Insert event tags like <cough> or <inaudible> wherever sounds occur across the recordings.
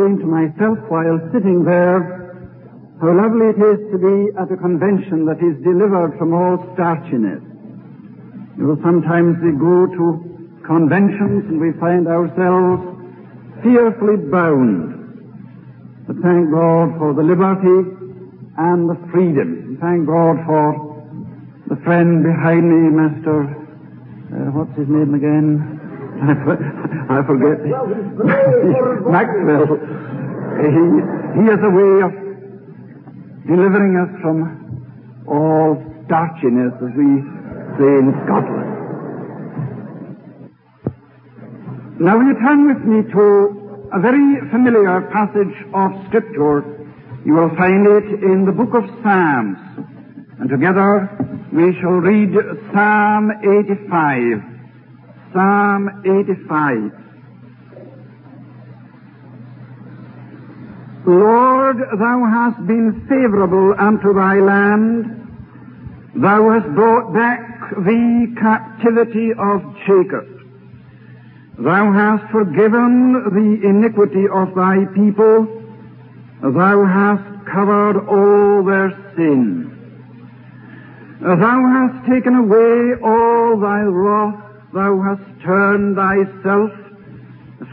Saying to myself while sitting there how lovely it is to be at a convention that is delivered from all starchiness. You know, sometimes we go to conventions and we find ourselves fearfully bound. But thank God for the liberty and the freedom. Thank God for the friend behind me, Master, uh, what's his name again? I, I forget. <laughs> Maxwell. He, he has a way of delivering us from all starchiness, as we say in Scotland. Now, will you turn with me to a very familiar passage of Scripture? You will find it in the book of Psalms. And together we shall read Psalm 85. Psalm 85. Lord, thou hast been favorable unto thy land. Thou hast brought back the captivity of Jacob. Thou hast forgiven the iniquity of thy people. Thou hast covered all their sin. Thou hast taken away all thy wrath thou hast turned thyself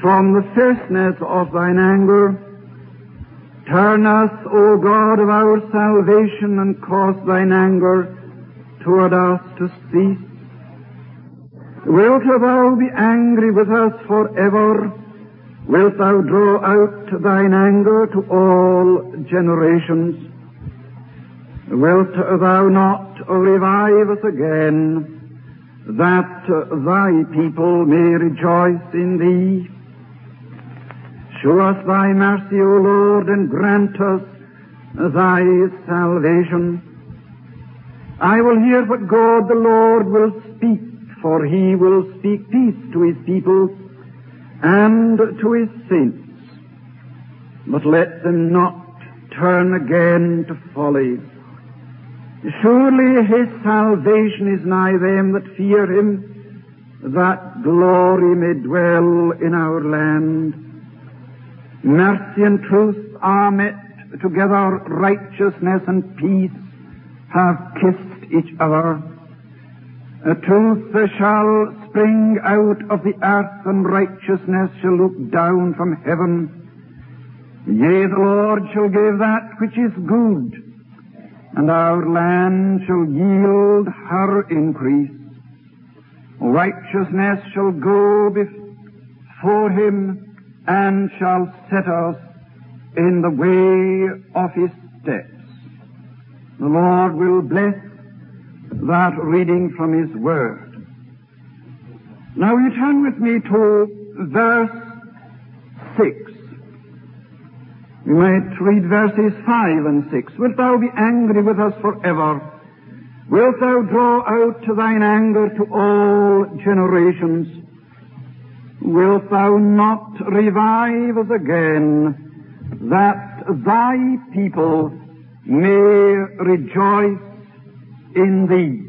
from the fierceness of thine anger. Turn us, O God of our salvation, and cause thine anger toward us to cease. Wilt thou be angry with us forever? Wilt thou draw out thine anger to all generations? Wilt thou not revive us again? That thy people may rejoice in thee. Show us thy mercy, O Lord, and grant us thy salvation. I will hear what God the Lord will speak, for he will speak peace to his people and to his saints. But let them not turn again to folly. Surely his salvation is nigh them that fear him, that glory may dwell in our land. Mercy and truth are met together, righteousness and peace have kissed each other. A truth shall spring out of the earth, and righteousness shall look down from heaven. Yea, the Lord shall give that which is good and our land shall yield her increase. Righteousness shall go before him and shall set us in the way of his steps. The Lord will bless that reading from his word. Now you turn with me to verse 6. We might read verses 5 and 6. Wilt thou be angry with us forever? Wilt thou draw out thine anger to all generations? Wilt thou not revive us again, that thy people may rejoice in thee?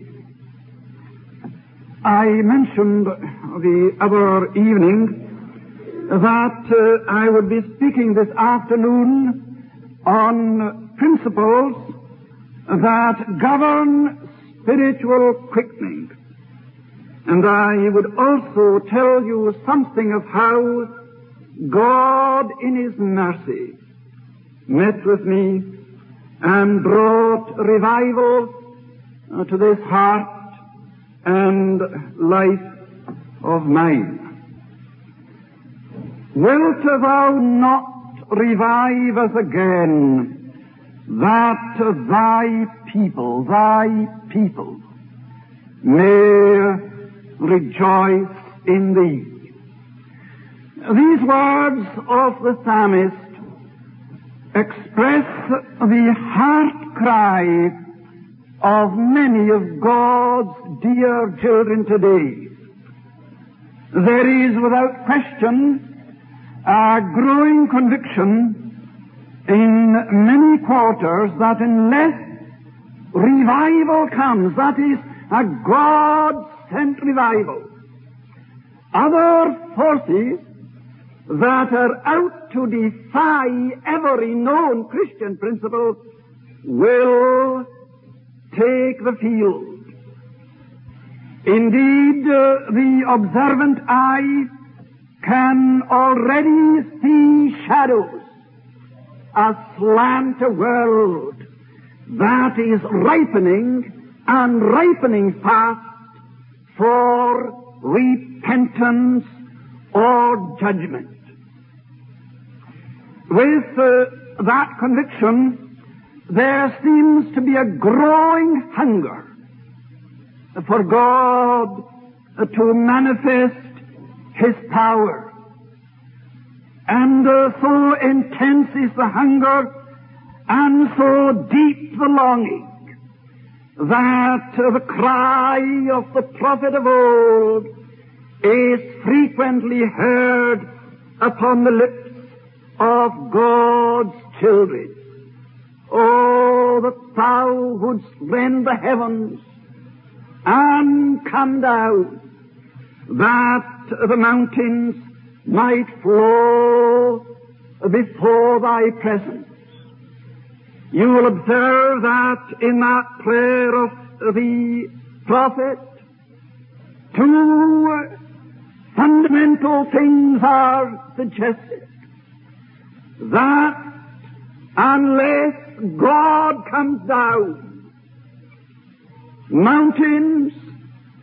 I mentioned the other evening that uh, I would be speaking this afternoon on principles that govern spiritual quickening. And I would also tell you something of how God in His mercy met with me and brought revival uh, to this heart and life of mine. Wilt thou not revive us again that thy people, thy people may rejoice in thee? These words of the psalmist express the heart cry of many of God's dear children today. There is without question a growing conviction in many quarters that unless revival comes, that is a God-sent revival, other forces that are out to defy every known Christian principle will take the field. Indeed, uh, the observant eye can already see shadows aslant a world that is ripening and ripening fast for repentance or judgment. With uh, that conviction, there seems to be a growing hunger for God to manifest His power. And uh, so intense is the hunger and so deep the longing that uh, the cry of the prophet of old is frequently heard upon the lips of God's children. Oh, that thou wouldst rend the heavens and come down, that the mountains might flow before thy presence. You will observe that in that prayer of the prophet, two fundamental things are suggested that unless God comes down, mountains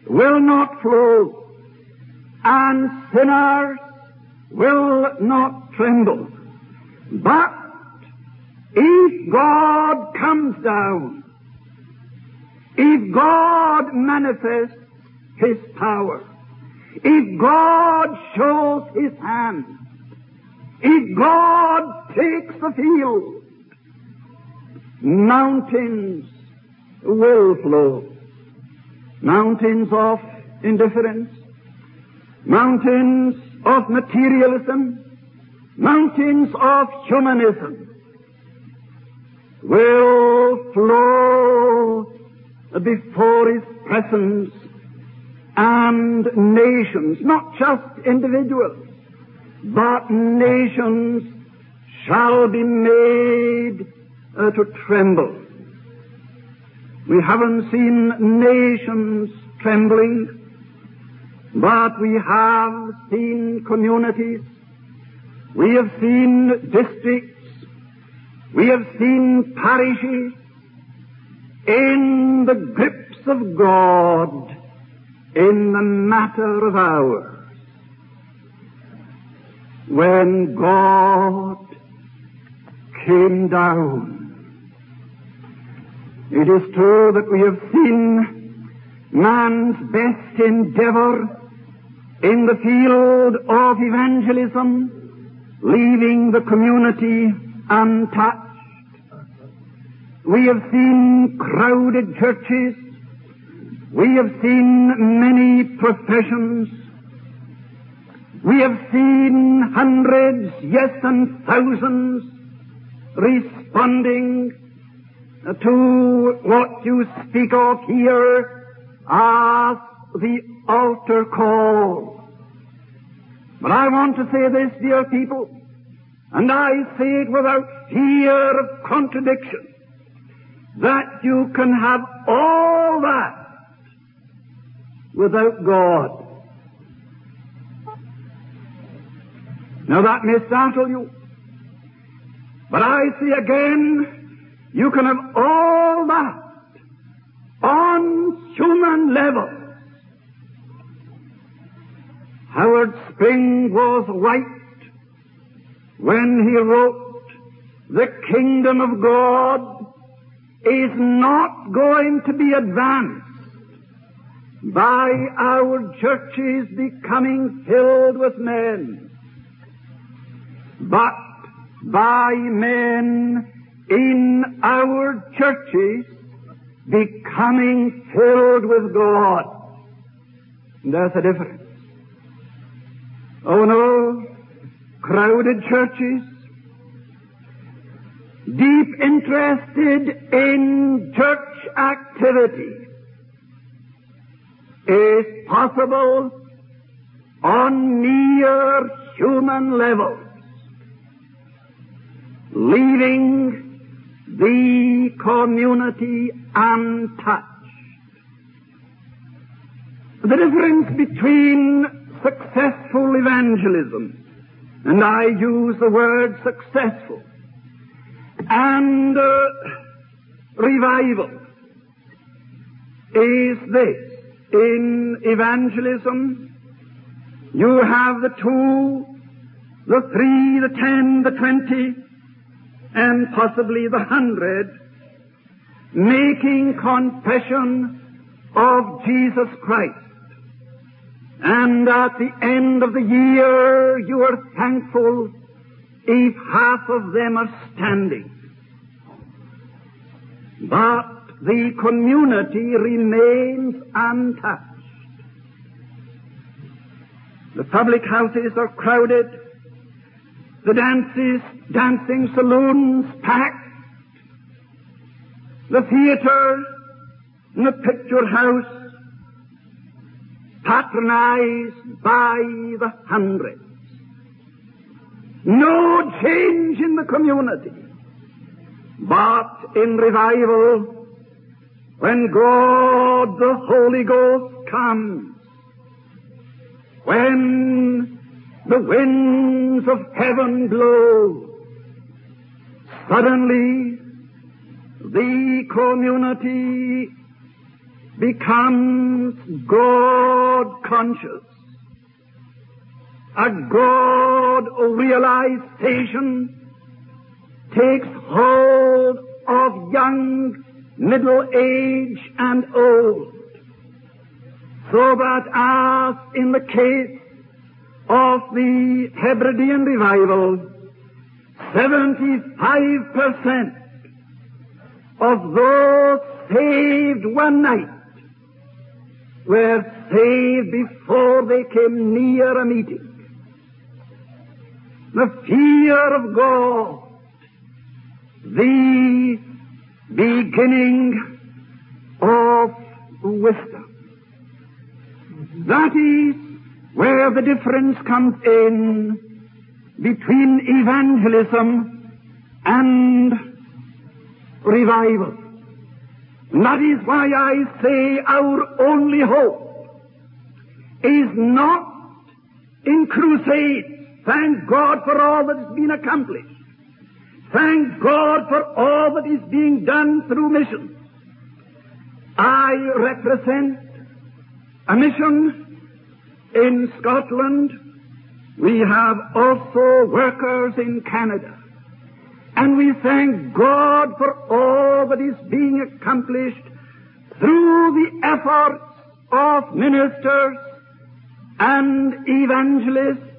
will not flow and sinners will not tremble. But if God comes down, if God manifests His power, if God shows His hand, if God takes the field, mountains will flow. Mountains of indifference, mountains of materialism, mountains of humanism will flow before His presence and nations, not just individuals, but nations shall be made uh, to tremble. We haven't seen nations trembling, but we have seen communities, we have seen districts, we have seen parishes. In the grips of God in the matter of hours when God came down. It is true that we have seen man's best endeavor in the field of evangelism, leaving the community untouched. We have seen crowded churches. We have seen many professions we have seen hundreds, yes, and thousands responding to what you speak of here as the altar call. But I want to say this, dear people, and I say it without fear of contradiction, that you can have all that without God. Now that may startle you. But I say again, you can have all that on human level. Howard Spring was right when he wrote, the kingdom of God is not going to be advanced by our churches becoming filled with men, but by men in our churches becoming filled with God. There's a difference. Oh no, crowded churches, deep interested in church activity is possible on mere human levels, leaving the community untouched. The difference between successful evangelism, and I use the word successful, and uh, revival is this. In evangelism, you have the two, the three, the ten, the twenty, and possibly the hundred making confession of Jesus Christ. And at the end of the year, you are thankful if half of them are standing. But the community remains untouched. The public houses are crowded, the dances, dancing saloons packed, the theater and the picture house patronized by the hundreds. No change in the community. But in revival, when God the Holy Ghost comes, when the winds of heaven blow, suddenly the community becomes God conscious. A God realization takes hold of young, middle age, and old. So that as in the case of the Hebridean revival, 75% of those saved one night were saved before they came near a meeting. The fear of God, the beginning of wisdom. That is where the difference comes in between evangelism and revival. And that is why I say our only hope is not in crusades. Thank God for all that has been accomplished. Thank God for all that is being done through missions. I represent a mission in Scotland. We have also workers in Canada. And we thank God for all that is being accomplished through the efforts of ministers and evangelists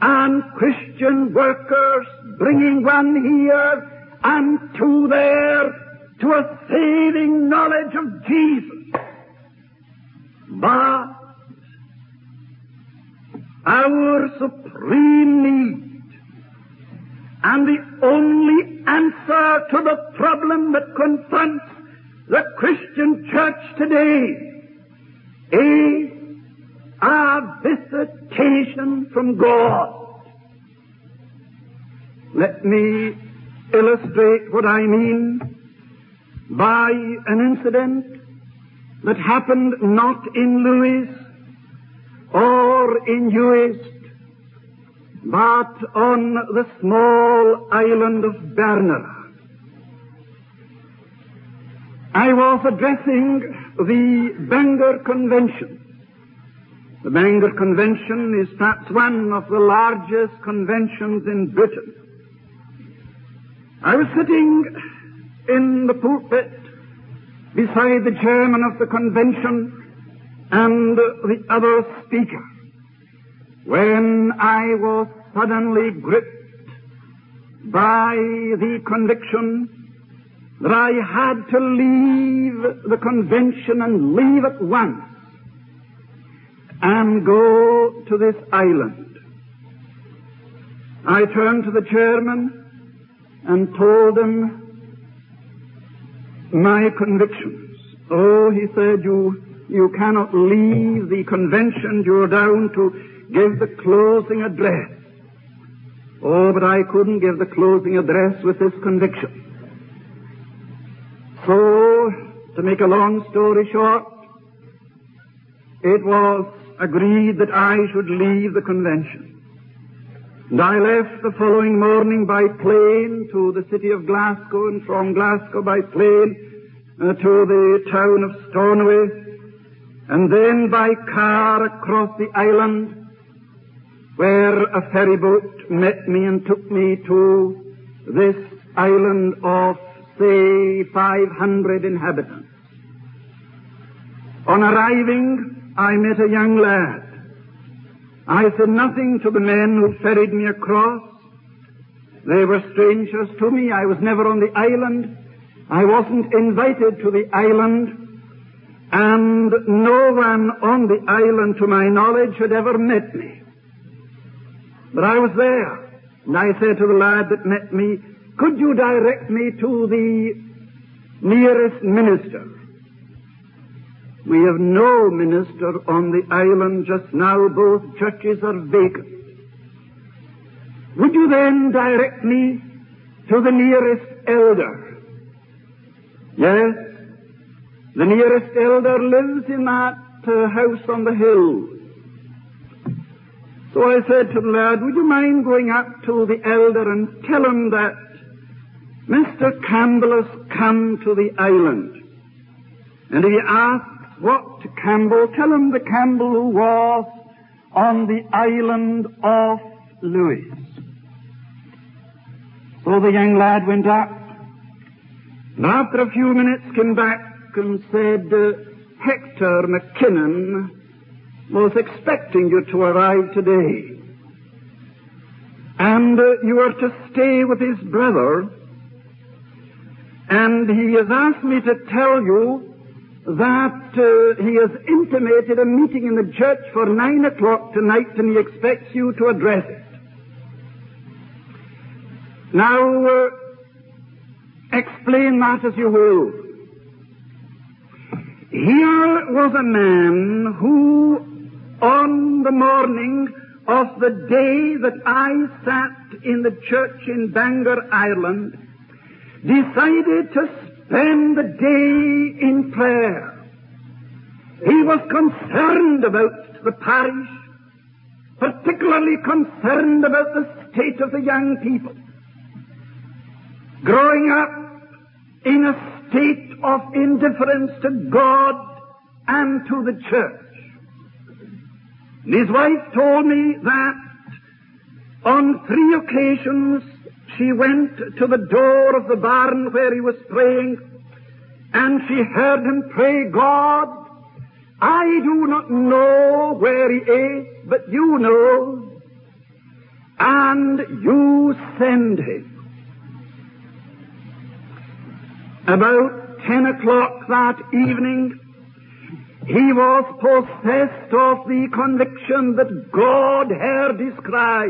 and Christian workers bringing one here and two there to a saving knowledge of Jesus. But our supreme need and the only answer to the problem that confronts the Christian church today is a visitation from God. Let me illustrate what I mean by an incident that happened not in Lewis or in Uist, but on the small island of Bernera. I was addressing the Bangor Convention. The Bangor Convention is perhaps one of the largest conventions in Britain. I was sitting in the pulpit beside the chairman of the convention and the other speaker when I was suddenly gripped by the conviction that I had to leave the convention and leave at once and go to this island. I turned to the chairman and told him my convictions. Oh, he said, you, you cannot leave the convention. You're down to give the closing address. Oh, but I couldn't give the closing address with this conviction. So, to make a long story short, it was agreed that I should leave the convention. And I left the following morning by plane to the city of Glasgow and from Glasgow by plane uh, to the town of Stornoway and then by car across the island where a ferry boat met me and took me to this island of say 500 inhabitants. On arriving, I met a young lad. I said nothing to the men who ferried me across. They were strangers to me. I was never on the island. I wasn't invited to the island. And no one on the island, to my knowledge, had ever met me. But I was there. And I said to the lad that met me, could you direct me to the nearest minister? We have no minister on the island just now. Both churches are vacant. Would you then direct me to the nearest elder? Yes. The nearest elder lives in that uh, house on the hill. So I said to the lad, would you mind going up to the elder and tell him that Mr. Campbell has come to the island. And if he asks what Campbell, tell him the Campbell who was on the island of Lewis. So the young lad went up, and after a few minutes came back and said, Hector McKinnon was expecting you to arrive today. And uh, you are to stay with his brother and he has asked me to tell you that uh, he has intimated a meeting in the church for nine o'clock tonight and he expects you to address it. Now, uh, explain that as you will. Here was a man who, on the morning of the day that I sat in the church in Bangor, Ireland, decided to spend the day in prayer. He was concerned about the parish, particularly concerned about the state of the young people. Growing up in a state of indifference to God and to the church. And his wife told me that on three occasions she went to the door of the barn where he was praying, and she heard him pray, God, I do not know where he is, but you know, and you send him. About ten o'clock that evening, he was possessed of the conviction that God heard his cry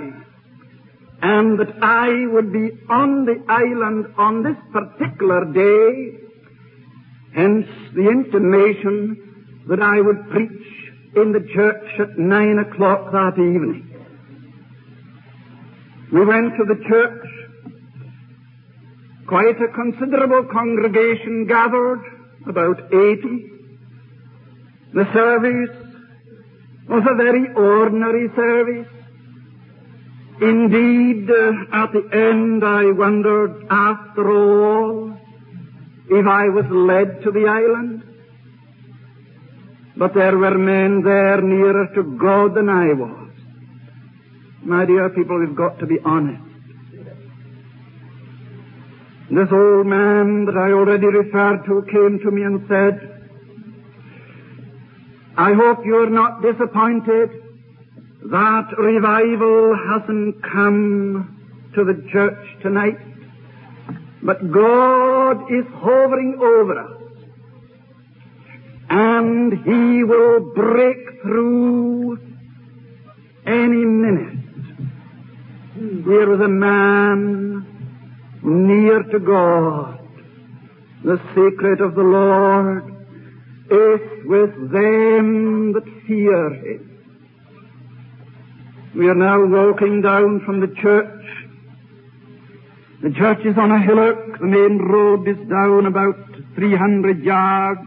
and that I would be on the island on this particular day, hence the intimation that I would preach in the church at nine o'clock that evening. We went to the church. Quite a considerable congregation gathered, about eighty. The service was a very ordinary service. Indeed, uh, at the end I wondered, after all, if I was led to the island. But there were men there nearer to God than I was. My dear people, we've got to be honest. This old man that I already referred to came to me and said, I hope you're not disappointed that revival hasn't come to the church tonight. But God is hovering over us. And He will break through any minute. Here was a man near to God. The secret of the Lord is with them that fear Him. We are now walking down from the church. The church is on a hillock. The main road is down about 300 yards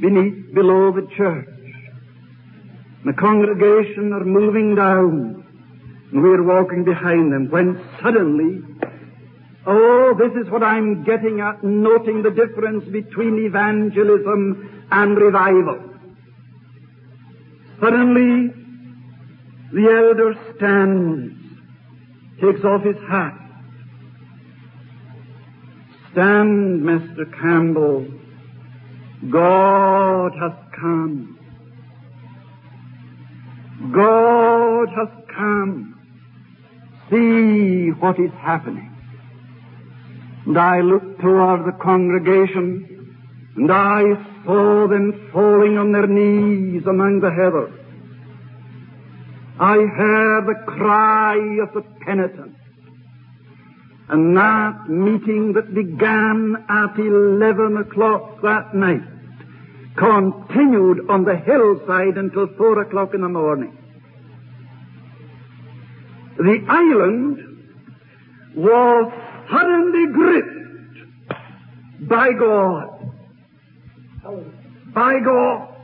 beneath, below the church. The congregation are moving down, and we are walking behind them, when suddenly, oh, this is what I'm getting at, noting the difference between evangelism and revival. Suddenly, the elder stands, takes off his hat. Stand, Mr. Campbell. God has come. God has come. See what is happening. And I looked toward the congregation and I saw them falling on their knees among the heather. I heard the cry of the penitent. And that meeting that began at 11 o'clock that night continued on the hillside until 4 o'clock in the morning. The island was suddenly gripped by God. By God.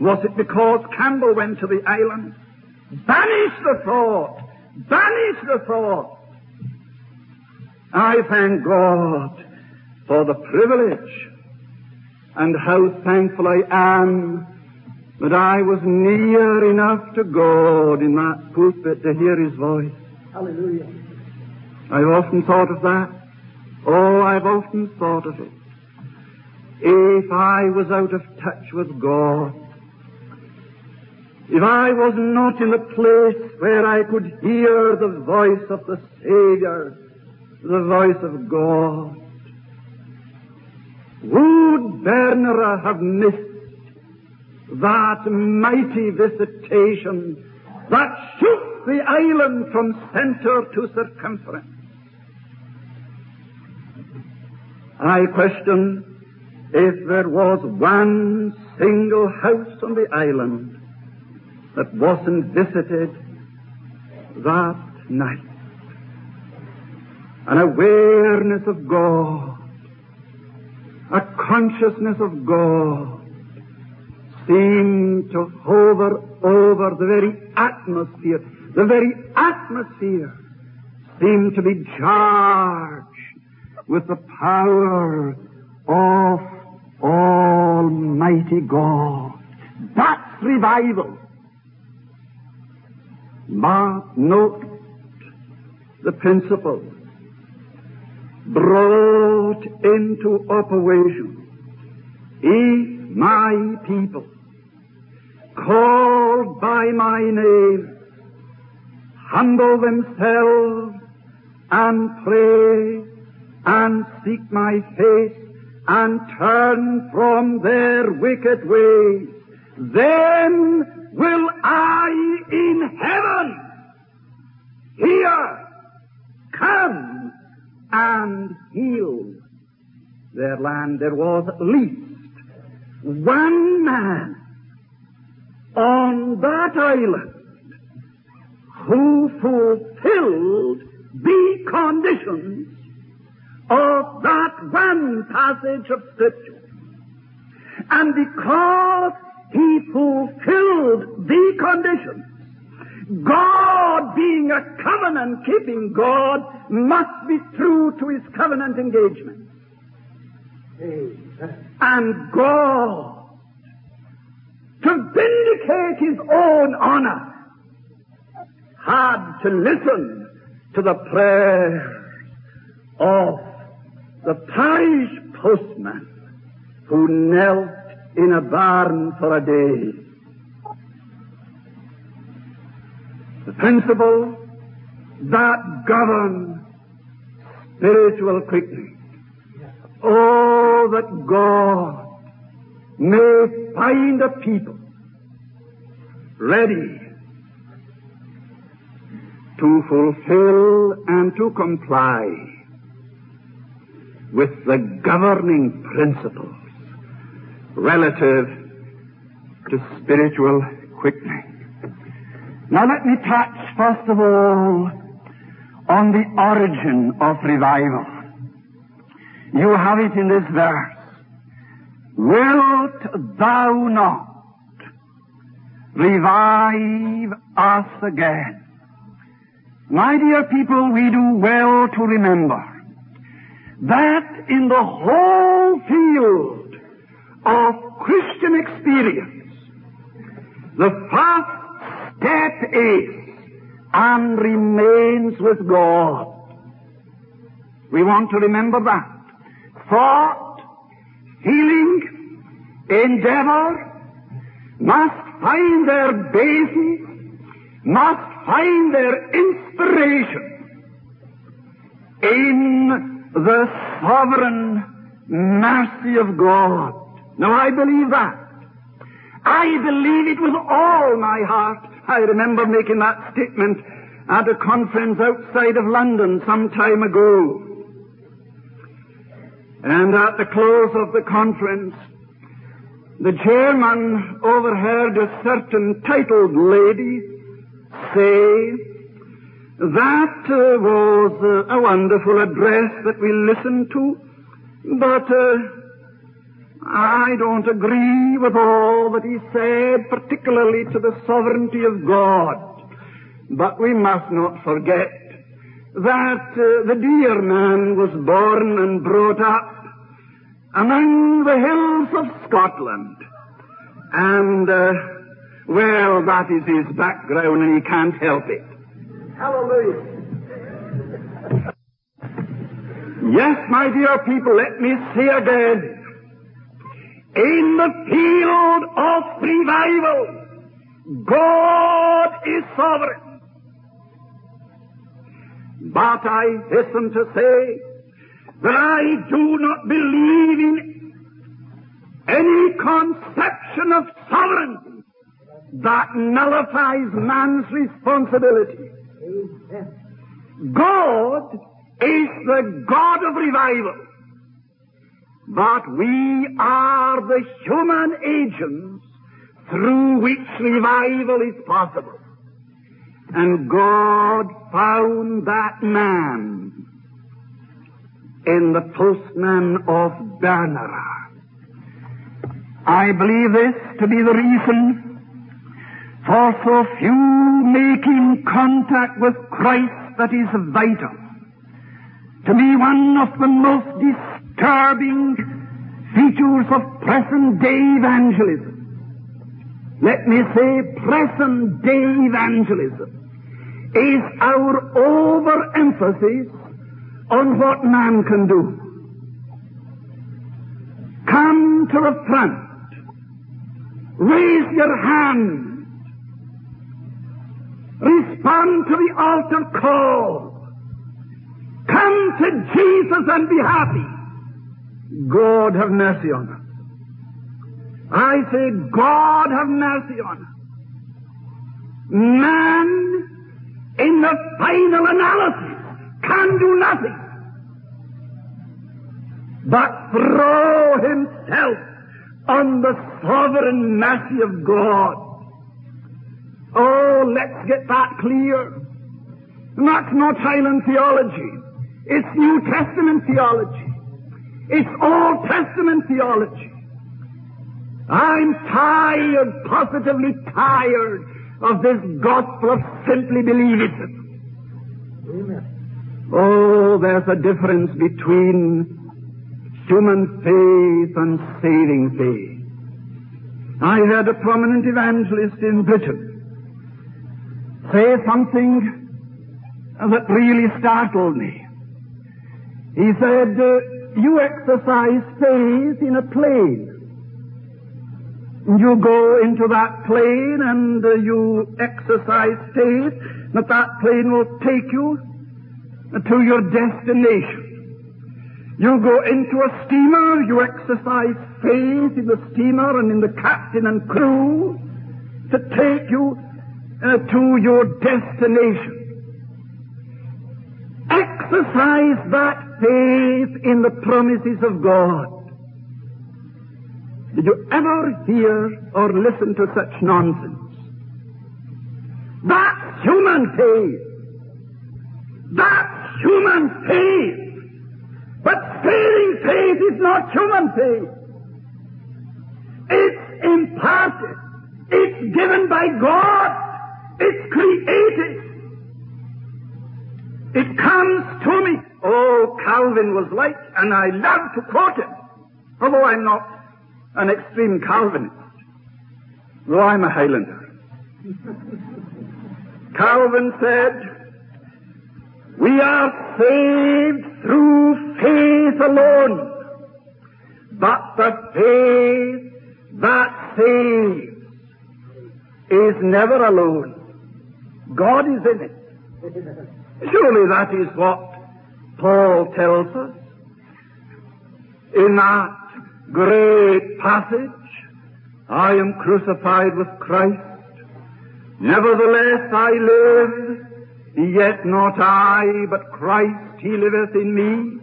Was it because Campbell went to the island? Banish the thought. Banish the thought. I thank God for the privilege and how thankful I am that I was near enough to God in that pulpit to hear His voice. Hallelujah. I've often thought of that. Oh, I've often thought of it. If I was out of touch with God, if I was not in a place where I could hear the voice of the Savior, the voice of God, would Bernera have missed that mighty visitation that shook the island from center to circumference? I question if there was one single house on the island that wasn't visited that night. An awareness of God, a consciousness of God seemed to hover over the very atmosphere. The very atmosphere seemed to be charged with the power of Almighty God. That's revival. But note the principle brought into operation. If my people, called by my name, humble themselves and pray and seek my face and turn from their wicked ways, then will I in heaven hear, come and heal their land. There was at least one man on that island who fulfilled the conditions of that one passage of Scripture. And because he fulfilled the condition, God being a covenant keeping God must be true to his covenant engagement. And God, to vindicate his own honor, had to listen to the prayers of the parish postman who knelt in a barn for a day. The principle that govern spiritual quickening. Oh, that God may find a people ready to fulfill and to comply with the governing principles relative to spiritual quickening. Now let me touch first of all on the origin of revival. You have it in this verse. Wilt thou not revive us again? My dear people, we do well to remember that in the whole field of Christian experience, the first step is and remains with God. We want to remember that. Thought, healing, endeavor must find their basis, must find their inspiration in the sovereign mercy of God. Now I believe that. I believe it with all my heart. I remember making that statement at a conference outside of London some time ago. And at the close of the conference, the chairman overheard a certain titled lady say, that uh, was uh, a wonderful address that we listened to, but uh, I don't agree with all that he said, particularly to the sovereignty of God. But we must not forget that uh, the dear man was born and brought up among the hills of Scotland. And, uh, well, that is his background and he can't help it. Hallelujah. Yes, my dear people, let me say again. In the field of revival, God is sovereign. But I hasten to say that I do not believe in any conception of sovereignty that nullifies man's responsibility. God is the God of revival. But we are the human agents through which revival is possible. And God found that man in the postman of Bernera. I believe this to be the reason for so few making contact with Christ that is vital. To me, one of the most disturbing features of present day evangelism. Let me say present day evangelism is our overemphasis on what man can do. Come to the front. Raise your hand Respond to the altar call. Come to Jesus and be happy. God have mercy on us. I say, God have mercy on us. Man, in the final analysis, can do nothing but throw himself on the sovereign mercy of God. Let's get that clear. That's not Highland theology. It's New Testament theology. It's Old Testament theology. I'm tired, positively tired, of this gospel of simply believe it. Oh, there's a difference between human faith and saving faith. I heard a prominent evangelist in Britain say something that really startled me. He said, uh, you exercise faith in a plane. You go into that plane and uh, you exercise faith that that plane will take you to your destination. You go into a steamer, you exercise faith in the steamer and in the captain and crew to take you uh, to your destination. Exercise that faith in the promises of God. Did you ever hear or listen to such nonsense? That's human faith. That's human faith. But saving faith is not human faith. It's imparted. It's given by God. It's created. It comes to me. Oh, Calvin was like, and I love to quote him, although I'm not an extreme Calvinist, though I'm a Highlander. <laughs> Calvin said, we are saved through faith alone, but the faith that saves is never alone. God is in it. Surely that is what Paul tells us in that great passage. I am crucified with Christ. Nevertheless I live, yet not I, but Christ he liveth in me.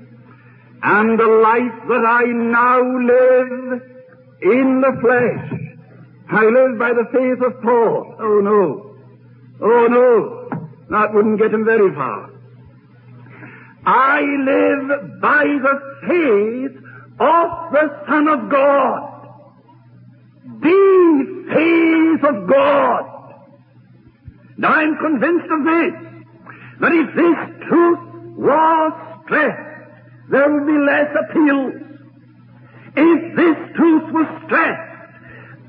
And the life that I now live in the flesh, I live by the faith of Paul. Oh no. Oh no. That wouldn't get him very far. I live by the faith of the Son of God. The faith of God. Now I'm convinced of this, that if this truth was stressed, there would be less appeals. If this truth was stressed,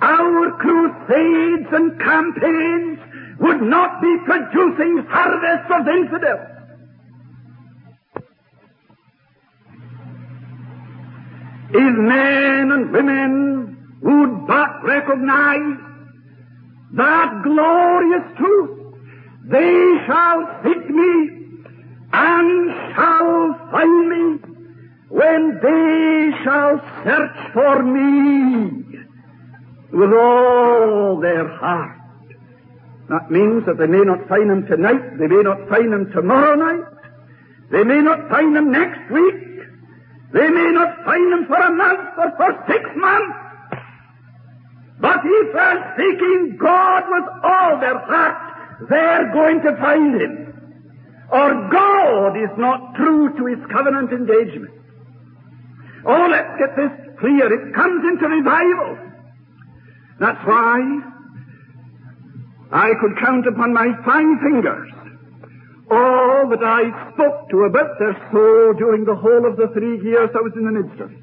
our crusades and campaigns would not be producing harvests of infidels. If men and women would but recognize that glorious truth, they shall seek me and shall find me when they shall search for me with all their heart. That means that they may not find him tonight, they may not find him tomorrow night, they may not find him next week, they may not find him for a month or for six months. But if they're seeking God with all their heart, they're going to find him. Or God is not true to his covenant engagement. Oh, let's get this clear. It comes into revival. That's why I could count upon my fine fingers all that I spoke to about their soul during the whole of the three years I was in the midst of it.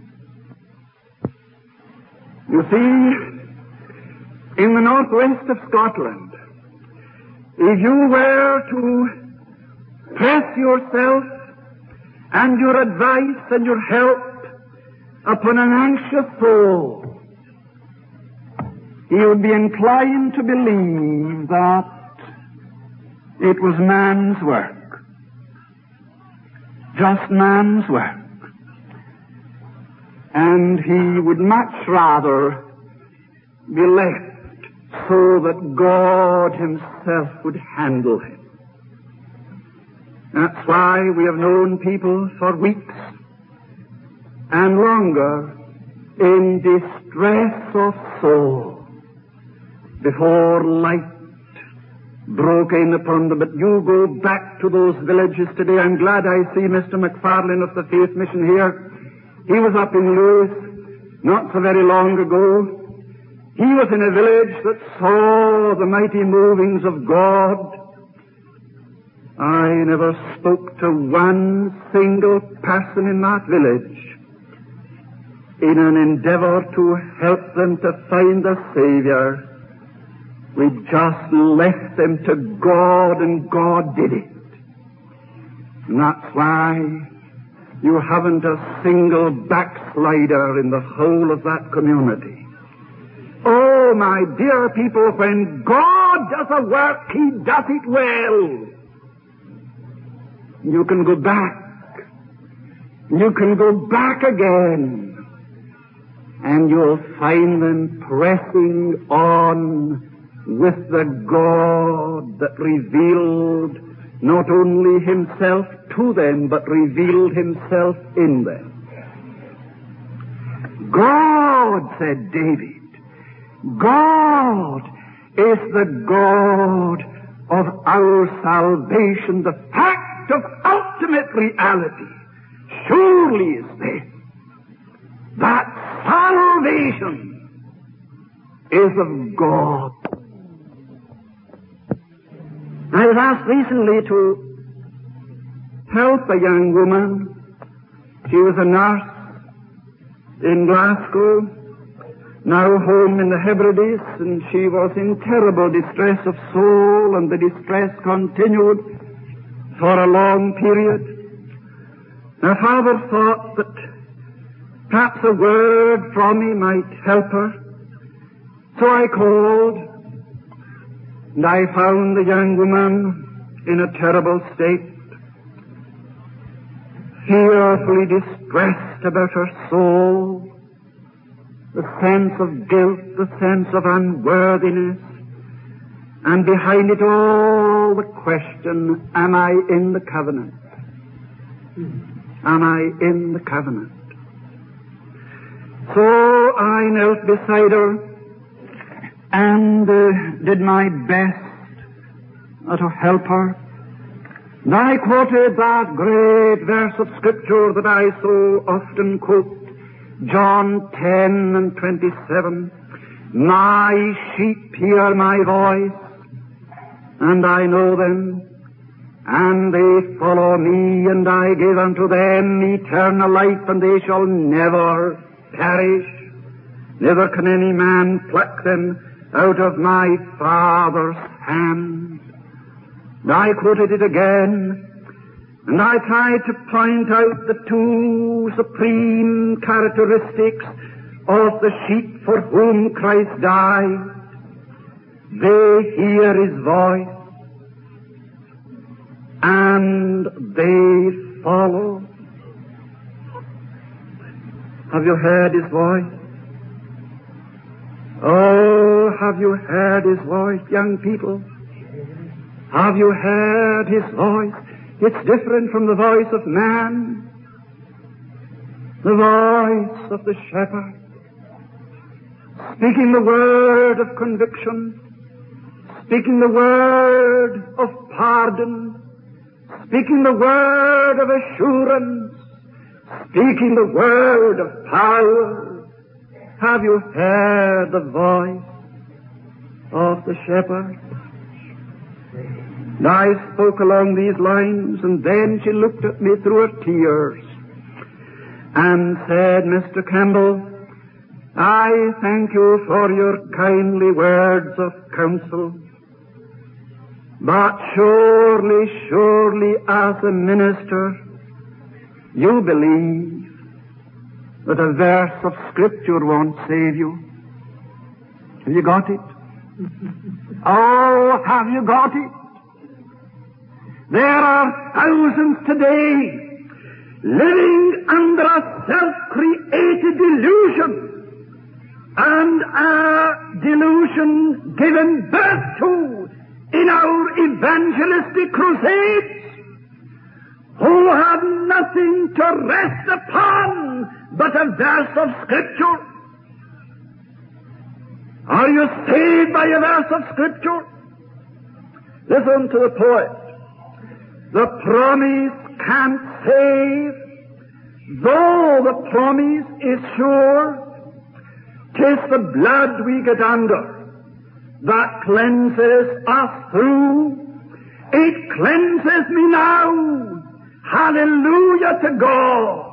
You see, in the northwest of Scotland, if you were to press yourself and your advice and your help upon an anxious soul, he would be inclined to believe that it was man's work. Just man's work. And he would much rather be left so that God himself would handle him. That's why we have known people for weeks and longer in distress of soul before light broke in upon them. But you go back to those villages today. I'm glad I see Mr. McFarlane of the Faith Mission here. He was up in Lewis not so very long ago. He was in a village that saw the mighty movings of God. I never spoke to one single person in that village in an endeavor to help them to find a Savior. We just left them to God and God did it. And that's why you haven't a single backslider in the whole of that community. Oh, my dear people, when God does a work, He does it well. You can go back. You can go back again. And you'll find them pressing on with the God that revealed not only himself to them, but revealed himself in them. God, said David, God is the God of our salvation, the fact of ultimate reality. Surely is this, that salvation is of God. I was asked recently to help a young woman. She was a nurse in Glasgow, now home in the Hebrides, and she was in terrible distress of soul, and the distress continued for a long period. Her father thought that perhaps a word from me might help her. So I called, and I found the young woman in a terrible state, fearfully distressed about her soul, the sense of guilt, the sense of unworthiness, and behind it all the question, am I in the covenant? Am I in the covenant? So I knelt beside her and uh, did my best uh, to help her. And I quoted that great verse of scripture that I so often quote, John 10 and 27. My sheep hear my voice, and I know them, and they follow me, and I give unto them eternal life, and they shall never perish. Neither can any man pluck them out of my Father's hand. And I quoted it again, and I tried to point out the two supreme characteristics of the sheep for whom Christ died. They hear His voice, and they follow. Have you heard His voice? Oh, have you heard His voice, young people? Have you heard His voice? It's different from the voice of man. The voice of the shepherd. Speaking the word of conviction. Speaking the word of pardon. Speaking the word of assurance. Speaking the word of power. Have you heard the voice of the shepherd? And I spoke along these lines, and then she looked at me through her tears and said, Mr. Campbell, I thank you for your kindly words of counsel. But surely, surely, as a minister, you believe that a verse of Scripture won't save you. Have you got it? <laughs> oh, have you got it? There are thousands today living under a self-created delusion and a delusion given birth to in our evangelistic crusades who have nothing to rest upon but a verse of Scripture. Are you saved by a verse of Scripture? Listen to the poet. The promise can't save, though the promise is sure. 'Tis the blood we get under that cleanses us through. It cleanses me now. Hallelujah to God.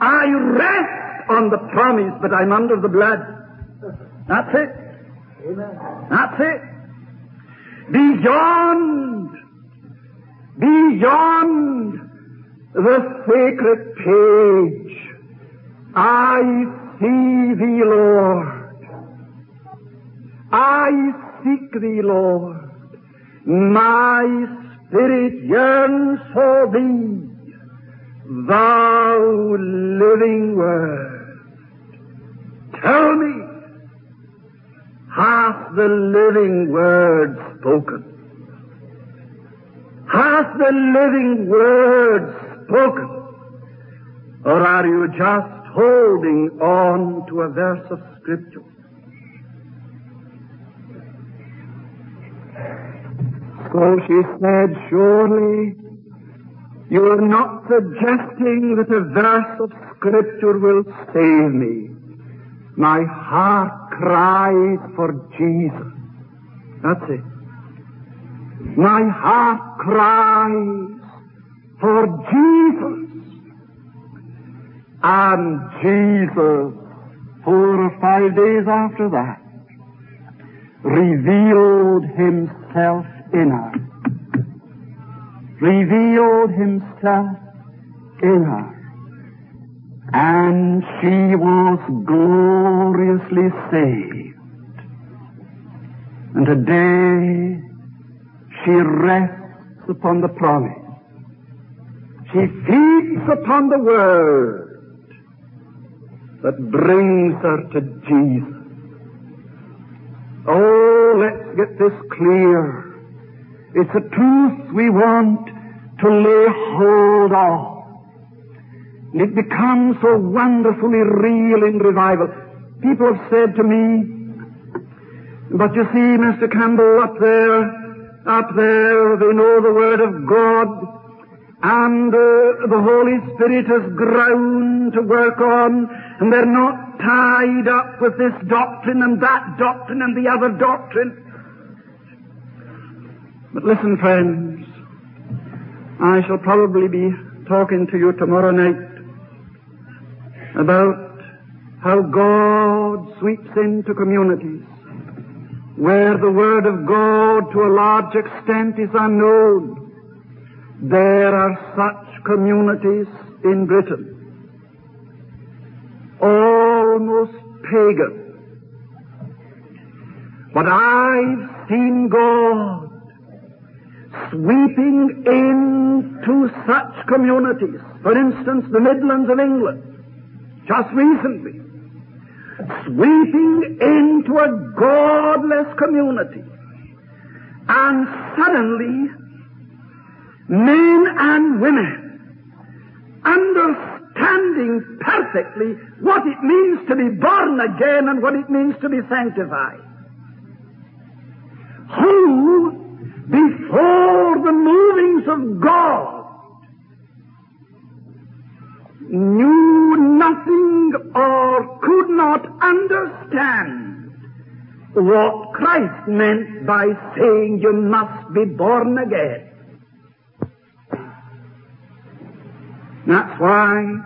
I rest on the promise, but I'm under the blood. That's it. Amen. That's it. Beyond, beyond the sacred page, I see thee, Lord. I seek thee, Lord. My spirit yearns for thee, thou living word. Tell me, hath the living word spoken? Hath the living word spoken? Or are you just holding on to a verse of scripture? So she said, surely you are not suggesting that a verse of scripture will save me. My heart cries for Jesus. That's it. My heart cries for Jesus. And Jesus, four or five days after that, revealed himself in her. Revealed himself in her. And she was gloriously saved. And today she rests upon the promise. She feeds upon the word that brings her to Jesus. Oh, let's get this clear. It's a truth we want to lay hold of. And it becomes so wonderfully real in revival. People have said to me, but you see, Mr. Campbell, up there, up there, they know the Word of God, and uh, the Holy Spirit has ground to work on, and they're not tied up with this doctrine and that doctrine and the other doctrine. But listen, friends, I shall probably be talking to you tomorrow night about how God sweeps into communities where the Word of God to a large extent is unknown. There are such communities in Britain. Almost pagan. But I've seen God sweeping into such communities. For instance, the Midlands of England, just recently, sweeping into a godless community. And suddenly, men and women, understanding perfectly what it means to be born again and what it means to be sanctified, who, before the movings of God, knew nothing or could not understand what Christ meant by saying you must be born again. That's why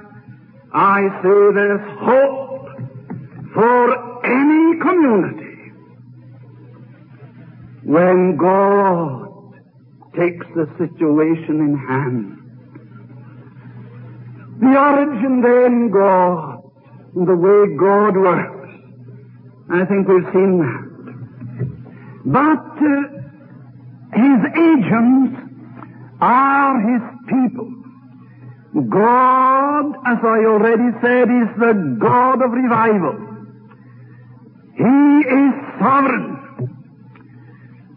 I say there's hope for any community when God takes the situation in hand. The origin then God, and the way God works. I think we've seen that. But uh, His agents are His people. God, as I already said, is the God of revival. He is sovereign.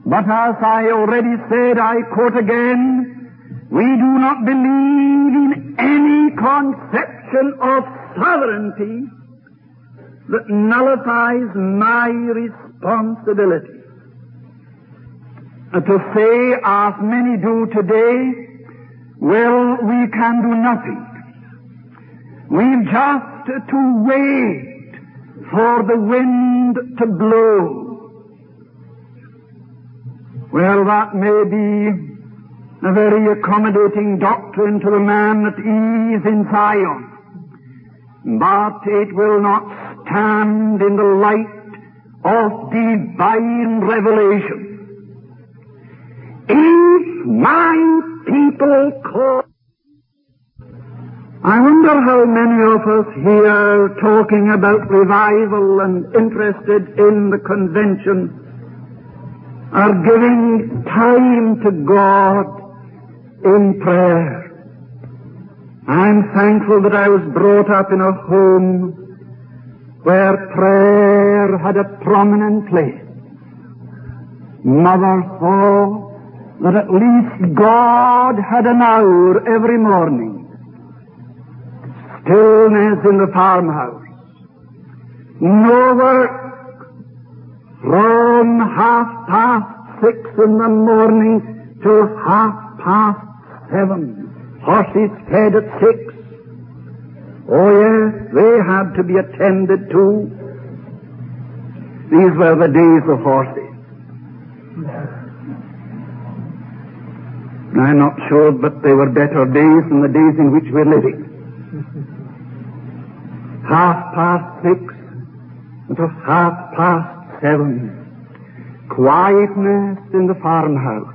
But as I already said, I quote again, we do not believe in any conception of sovereignty that nullifies my responsibility. To say, as many do today, well, we can do nothing. We've just to wait for the wind to blow. Well, that may be a very accommodating doctrine to the man at ease in Zion, but it will not stand in the light of divine revelation. If my people call I wonder how many of us here talking about revival and interested in the convention are giving time to God in prayer. I'm thankful that I was brought up in a home where prayer had a prominent place. Mother saw that at least God had an hour every morning stillness in the farmhouse. No work from half past six in the morning till half past seven. Horses fed at six. Oh yes, they had to be attended to. These were the days of horses. I'm not sure, but they were better days than the days in which we're living half past six until half past seven. Quietness in the farmhouse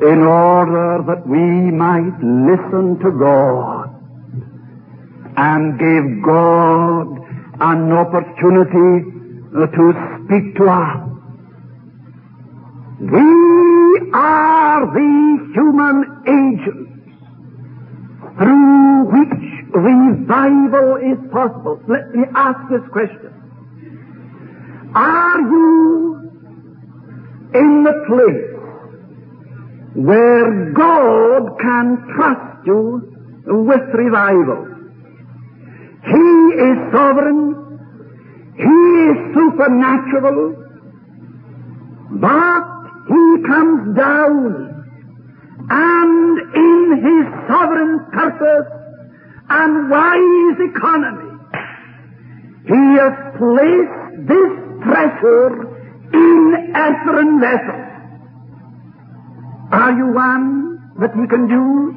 in order that we might listen to God and give God an opportunity to speak to us. We are the human agents through which revival is possible. Let me ask this question. Are you in the place where God can trust you with revival? He is sovereign. He is supernatural. But He comes down and in His sovereign purpose and wise economy. He has placed this treasure in earthen vessels. Are you one that we can use?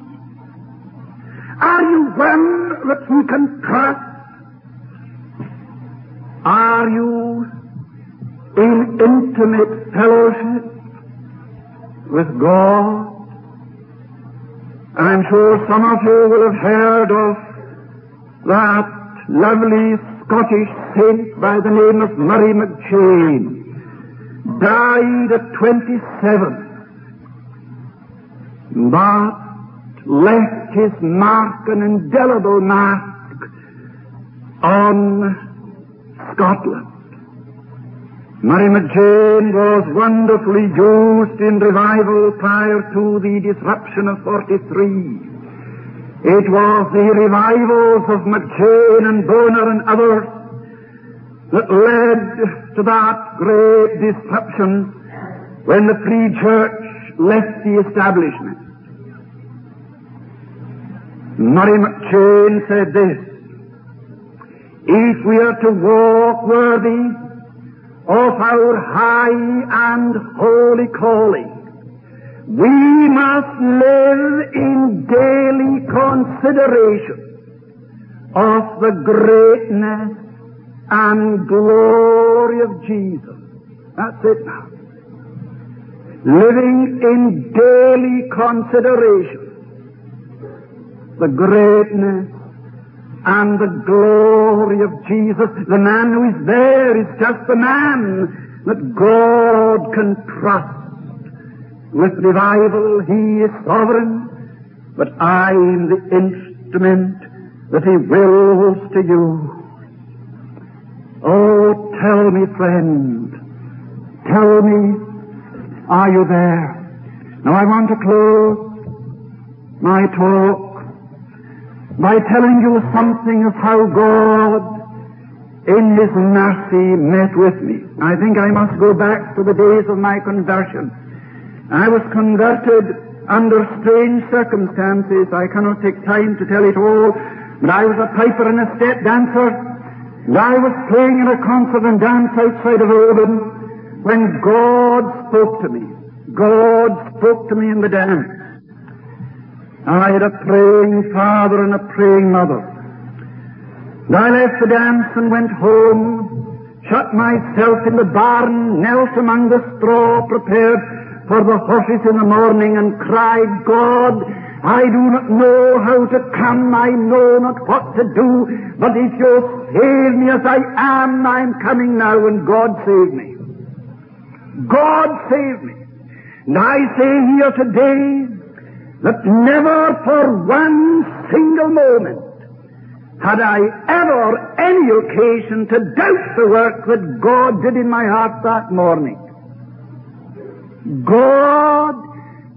Are you one that we can trust? Are you in intimate fellowship with God? And I'm sure some of you will have heard of that lovely Scottish saint by the name of Murray McCheyne. Died at 27. But left his mark, an indelible mark, on Scotland. Murray McCheyne was wonderfully used in revival prior to the disruption of 43. It was the revivals of McCheyne and Bonar and others that led to that great disruption when the Free Church left the establishment. Murray McCheyne said this, if we are to walk worthy of our high and holy calling. We must consideration of the greatness and glory of Jesus. That's it now. Living in daily consideration the greatness and the glory of Jesus. The man who is there is just the man that God can trust. With revival, He is sovereign, but I'm the instrument that He wills to use. Oh, tell me, friend, tell me, are you there? Now I want to close my talk by telling you something of how God in His mercy met with me. I think I must go back to the days of my conversion. I was converted under strange circumstances. I cannot take time to tell it all, but I was a piper and a step dancer, And I was playing in a concert and dance outside of Oban when God spoke to me. God spoke to me in the dance. I had a praying father and a praying mother. And I left the dance and went home, shut myself in the barn, knelt among the straw, prepared for the horses in the morning, and cried, God, I do not know how to come, I know not what to do, but if you save me as I am, I'm coming now, and God save me. God save me. And I say here today that never for one single moment had I ever any occasion to doubt the work that God did in my heart that morning. God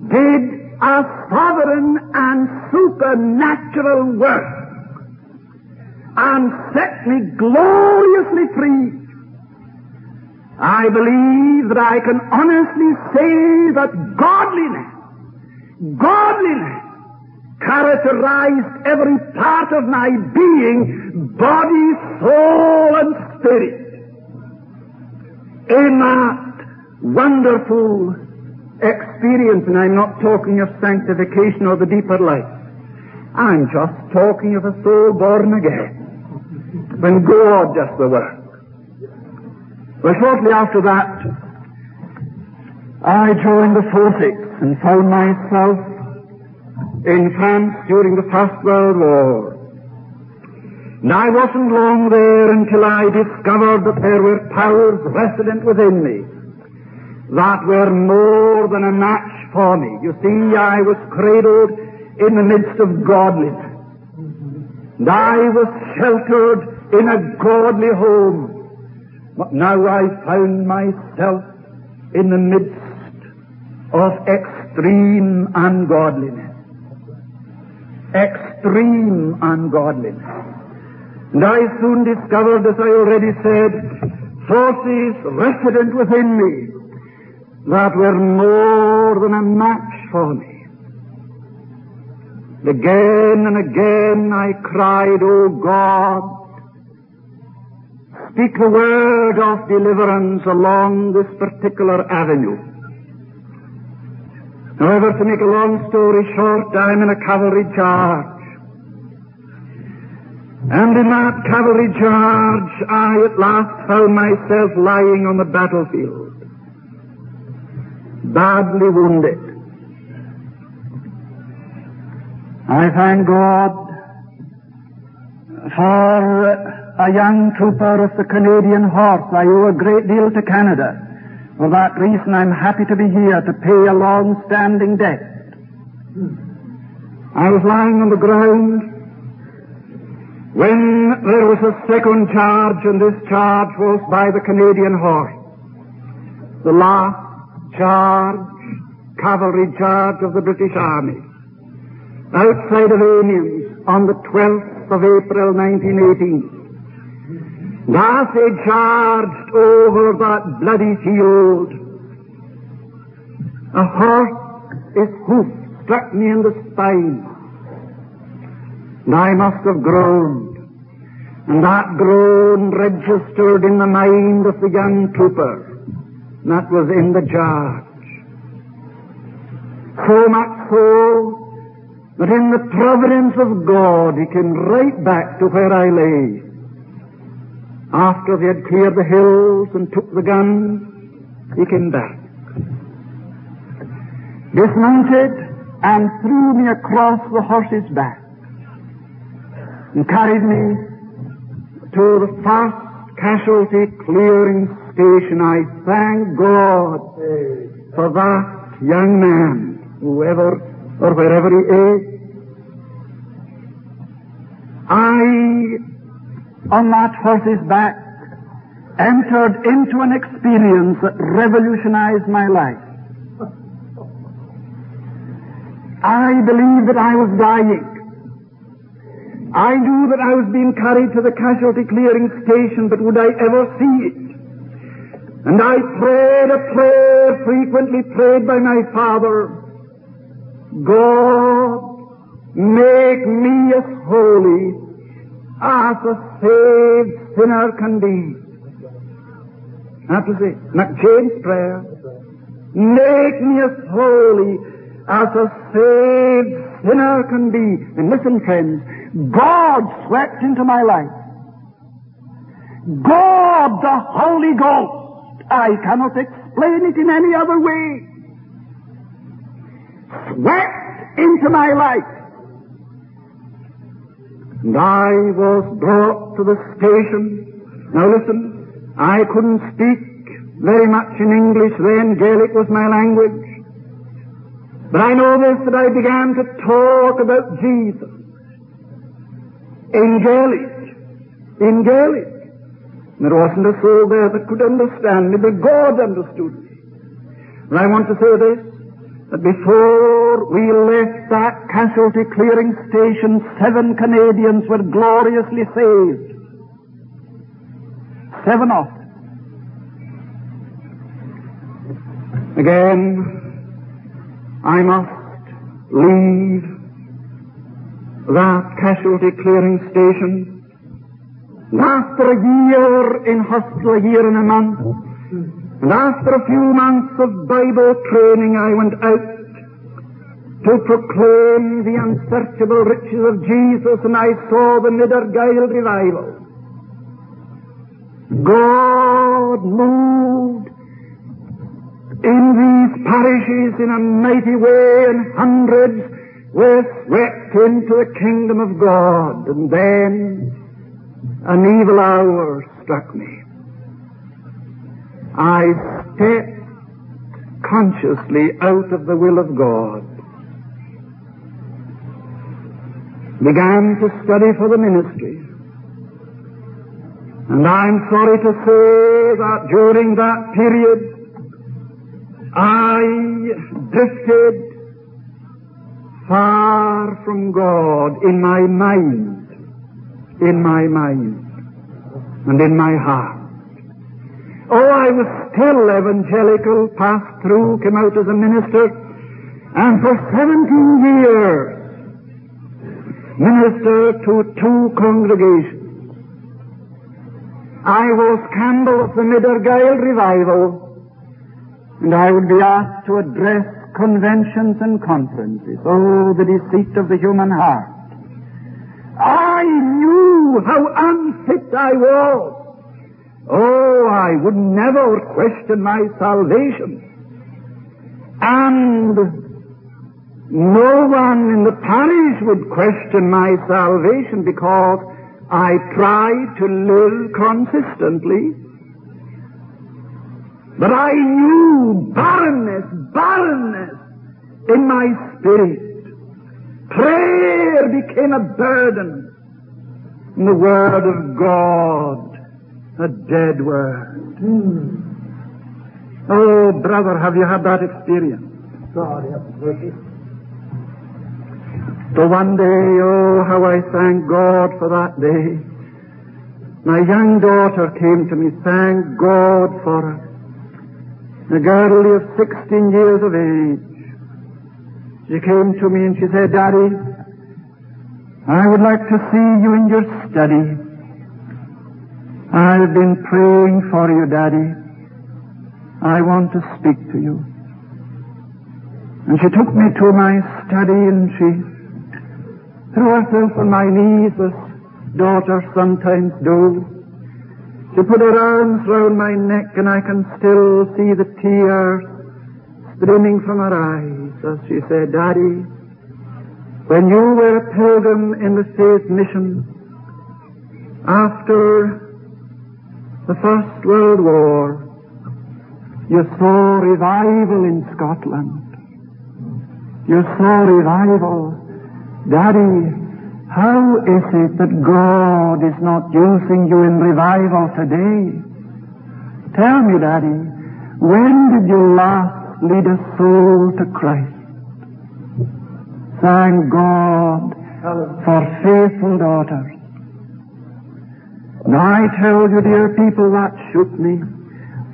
did a sovereign and supernatural work and set me gloriously free. I believe that I can honestly say that godliness, godliness characterized every part of my being, body, soul, and spirit. In that wonderful experience, and I'm not talking of sanctification or the deeper life. I'm just talking of a soul born again. When God does the work. Well, shortly after that, I joined the forces and found myself in France during the First World War. And I wasn't long there until I discovered that there were powers resident within me that were more than a match for me. You see, I was cradled in the midst of godliness. And I was sheltered in a godly home. But now I found myself in the midst of extreme ungodliness. Extreme ungodliness. And I soon discovered, as I already said, forces resident within me that were more than a match for me. Again and again I cried, O God, speak the word of deliverance along this particular avenue. However, to make a long story short, I'm in a cavalry charge. And in that cavalry charge, I at last found myself lying on the battlefield badly wounded. I thank God for a young trooper of the Canadian Horse. I owe a great deal to Canada. For that reason, I'm happy to be here to pay a long-standing debt. I was lying on the ground when there was a second charge, and this charge was by the Canadian Horse. The last charge, cavalry charge of the British Army, outside of Amiens on the 12th of April 1918. And as they charged over that bloody field, a horse, its hoof struck me in the spine. And I must have groaned. And that groan registered in the mind of the young trooper. That was in the charge. So much so that in the providence of God he came right back to where I lay. After they had cleared the hills and took the guns, he came back. Dismounted and threw me across the horse's back and carried me to the first casualty clearing station. I thank God for that young man, whoever or wherever he is. I, on that horse's back, entered into an experience that revolutionized my life. I believed that I was dying. I knew that I was being carried to the casualty clearing station, but would I ever see it? And I prayed a prayer frequently prayed by my father. God, make me as holy as a saved sinner can be. That was it. McCheyne's prayer. Make me as holy as a saved sinner can be. And listen, friends, God swept into my life. God, the Holy Ghost. I cannot explain it in any other way. Swept into my life. And I was brought to the station. Now listen, I couldn't speak very much in English then. Gaelic was my language. But I know this that I began to talk about Jesus in Gaelic. In Gaelic. There wasn't a soul there that could understand me, but God understood me. And I want to say this, that before we left that casualty clearing station, seven Canadians were gloriously saved. Seven of them. Again, I must leave that casualty clearing station after a year in hospital, a year and a month, and after a few months of Bible training, I went out to proclaim the unsearchable riches of Jesus, and I saw the Niedergeil revival. God moved in these parishes in a mighty way, and hundreds were swept into the kingdom of God. And then an evil hour struck me. I stepped consciously out of the will of God. Began to study for the ministry. And I'm sorry to say that during that period, I drifted far from God in my mind in my mind and in my heart. Oh, I was still evangelical, passed through, came out as a minister, and for 17 years ministered to two congregations. I was Campbell of the Niedergeil Revival, and I would be asked to address conventions and conferences. Oh, the deceit of the human heart. I how unfit I was. Oh, I would never question my salvation. And no one in the parish would question my salvation because I tried to live consistently. But I knew barrenness, barrenness in my spirit. Prayer became a burden. And the Word of God, a dead Word. Hmm. Oh, brother, have you had that experience? God have mercy. So one day, oh, how I thank God for that day. My young daughter came to me, thank God for her. A girl of 16 years of age. She came to me and she said, Daddy, I would like to see you in your study. I've been praying for you, Daddy. I want to speak to you. And she took me to my study and she threw herself on my knees as daughters sometimes do. She put her arms round my neck and I can still see the tears streaming from her eyes as she said, Daddy, when you were a pilgrim in the faith mission, after the First World War, you saw revival in Scotland. You saw revival. Daddy, how is it that God is not using you in revival today? Tell me, Daddy, when did you last lead a soul to Christ. Thank God for faithful daughters. Now I tell you, dear people, that shook me.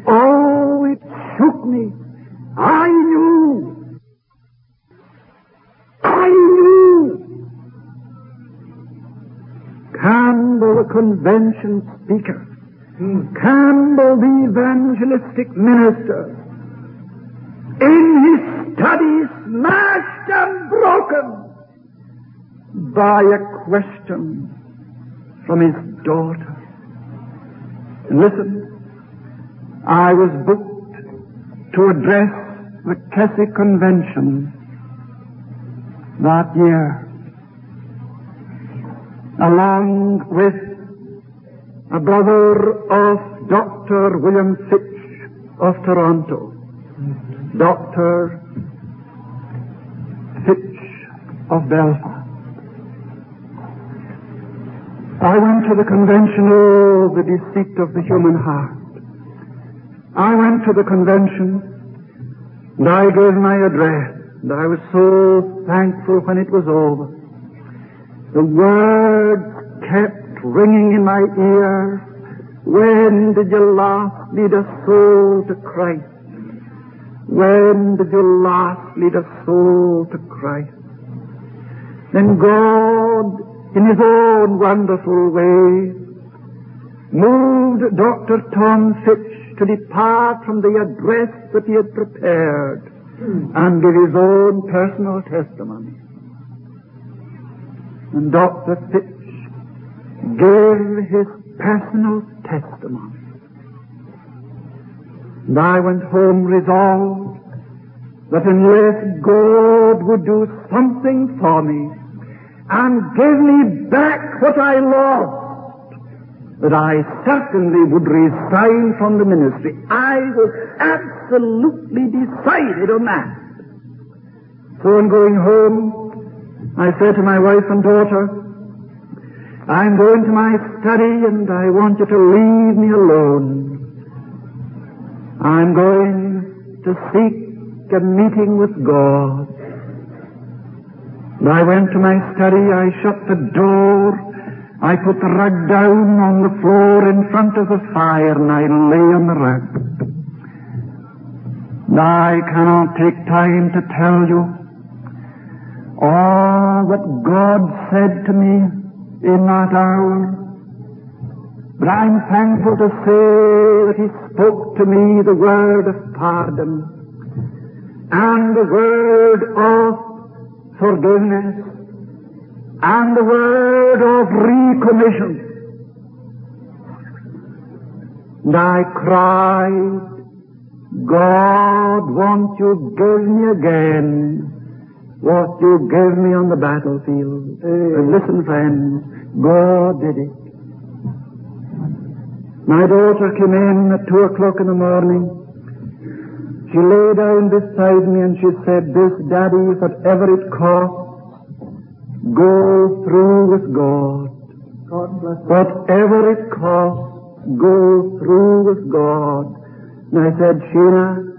Oh, it shook me. I knew. I knew Campbell, the convention speaker, hmm. Campbell, the evangelistic minister, in his study smashed and broken by a question from his daughter. And listen, I was booked to address the Keswick Convention that year, along with a brother of Dr. William Fitch of Toronto, Dr. of Belfast. I went to the convention, oh, the deceit of the human heart. I went to the convention and I gave my address and I was so thankful when it was over. The words kept ringing in my ear. When did you last lead a soul to Christ? When did you last lead a soul to Christ? Then God in his own wonderful way, moved Dr. Tom Fitch to depart from the address that he had prepared and give his own personal testimony. And Dr. Fitch gave his personal testimony. And I went home resolved that unless God would do something for me, and give me back what I lost, that I certainly would resign from the ministry. I was absolutely decided on that. So on going home, I said to my wife and daughter, I'm going to my study and I want you to leave me alone. I'm going to seek a meeting with God. I went to my study, I shut the door, I put the rug down on the floor in front of the fire and I lay on the rug. I cannot take time to tell you all that God said to me in that hour. But I'm thankful to say that He spoke to me the word of pardon and the word of forgiveness and the word of recommission. And I cried, God, won't you give me again what you gave me on the battlefield? And listen, friends, God did it. My daughter came in at two o'clock in the morning she lay down beside me and she said, this daddy, whatever it costs, go through with God. God whatever it costs, go through with God. And I said, Sheena,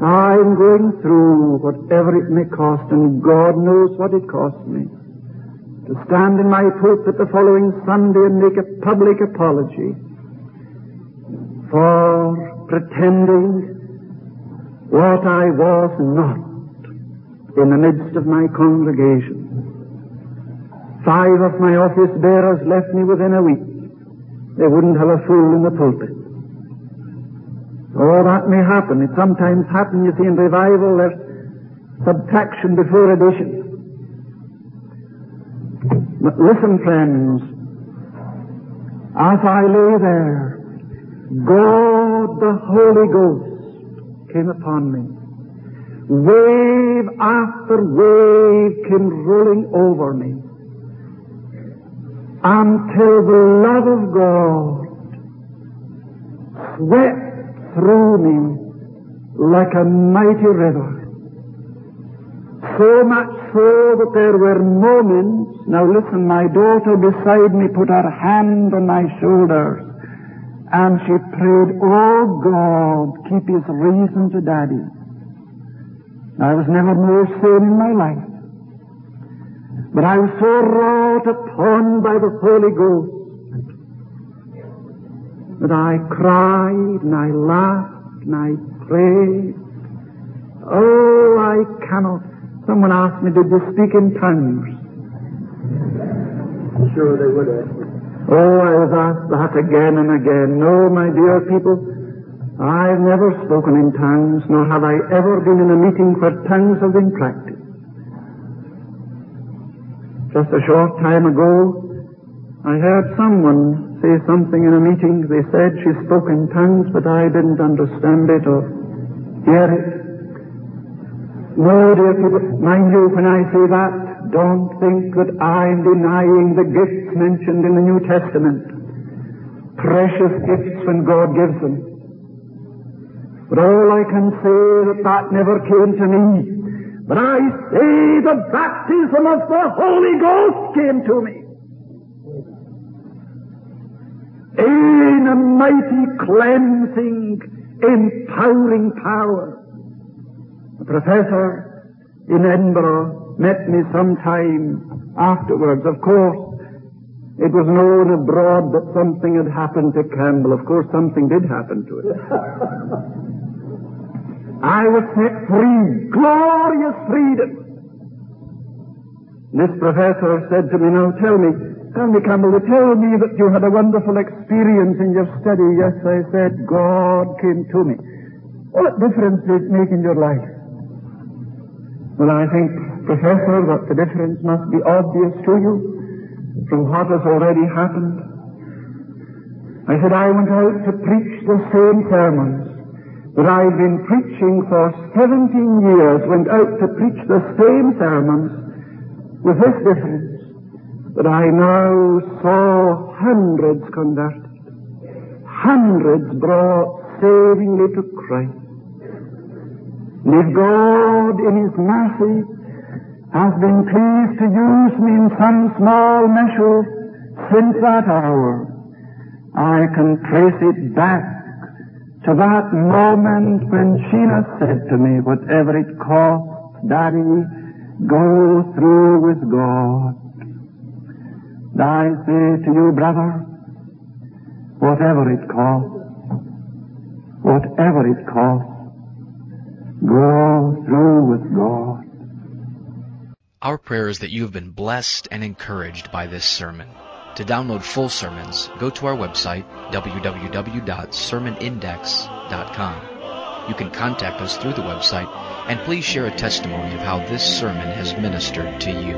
I'm going through whatever it may cost, and God knows what it costs me. To stand in my pulpit the following Sunday and make a public apology for pretending what I was not in the midst of my congregation. Five of my office bearers left me within a week. They wouldn't have a fool in the pulpit. Oh, that may happen. It sometimes happens, you see, in revival, there's subtraction before addition. But listen, friends, as I lay there, God the Holy Ghost came upon me. Wave after wave came rolling over me until the love of God swept through me like a mighty river. So much so that there were moments, now listen, my daughter beside me put her hand on my shoulder and she prayed, Oh God, keep his reason to daddy. I was never more sane in my life. But I was so wrought upon by the Holy Ghost that I cried and I laughed and I prayed. Oh, I cannot. Someone asked me, did you speak in tongues? Sure they would me. Oh, I was asked that again and again. No, my dear people, I've never spoken in tongues, nor have I ever been in a meeting where tongues have been practiced. Just a short time ago, I heard someone say something in a meeting. They said she spoke in tongues, but I didn't understand it or hear it. No, dear people, mind you, when I say that, don't think that I'm denying the gifts mentioned in the New Testament. Precious gifts when God gives them. But all I can say that that never came to me. But I say the baptism of the Holy Ghost came to me. In a mighty cleansing, empowering power. A professor in Edinburgh met me some time afterwards. Of course, it was known abroad that something had happened to Campbell. Of course, something did happen to him. <laughs> I was set free. Glorious freedom. This professor said to me, now tell me, tell me, Campbell, tell me that you had a wonderful experience in your study. Yes, I said, God came to me. What difference did it make in your life? Well, I think Professor, that the difference must be obvious to you from what has already happened. I said I went out to preach the same sermons that I've been preaching for 17 years, went out to preach the same sermons with this difference that I now saw hundreds converted, hundreds brought savingly to Christ. And if God in His mercy has been pleased to use me in some small measure since that hour. I can trace it back to that moment when Sheila said to me, whatever it costs, Daddy, go through with God. And I say to you, brother, whatever it costs, whatever it costs, go through with God. Our prayer is that you have been blessed and encouraged by this sermon. To download full sermons, go to our website, www.sermonindex.com. You can contact us through the website, and please share a testimony of how this sermon has ministered to you.